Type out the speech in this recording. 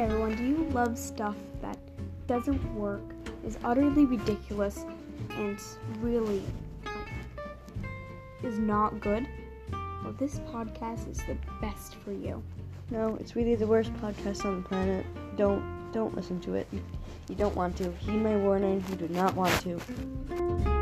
everyone do you love stuff that doesn't work, is utterly ridiculous, and really is not good, well, this podcast is the best for you. No, it's really the worst podcast on the planet. Don't don't listen to it. You, you don't want to. Heed my warning. You do not want to.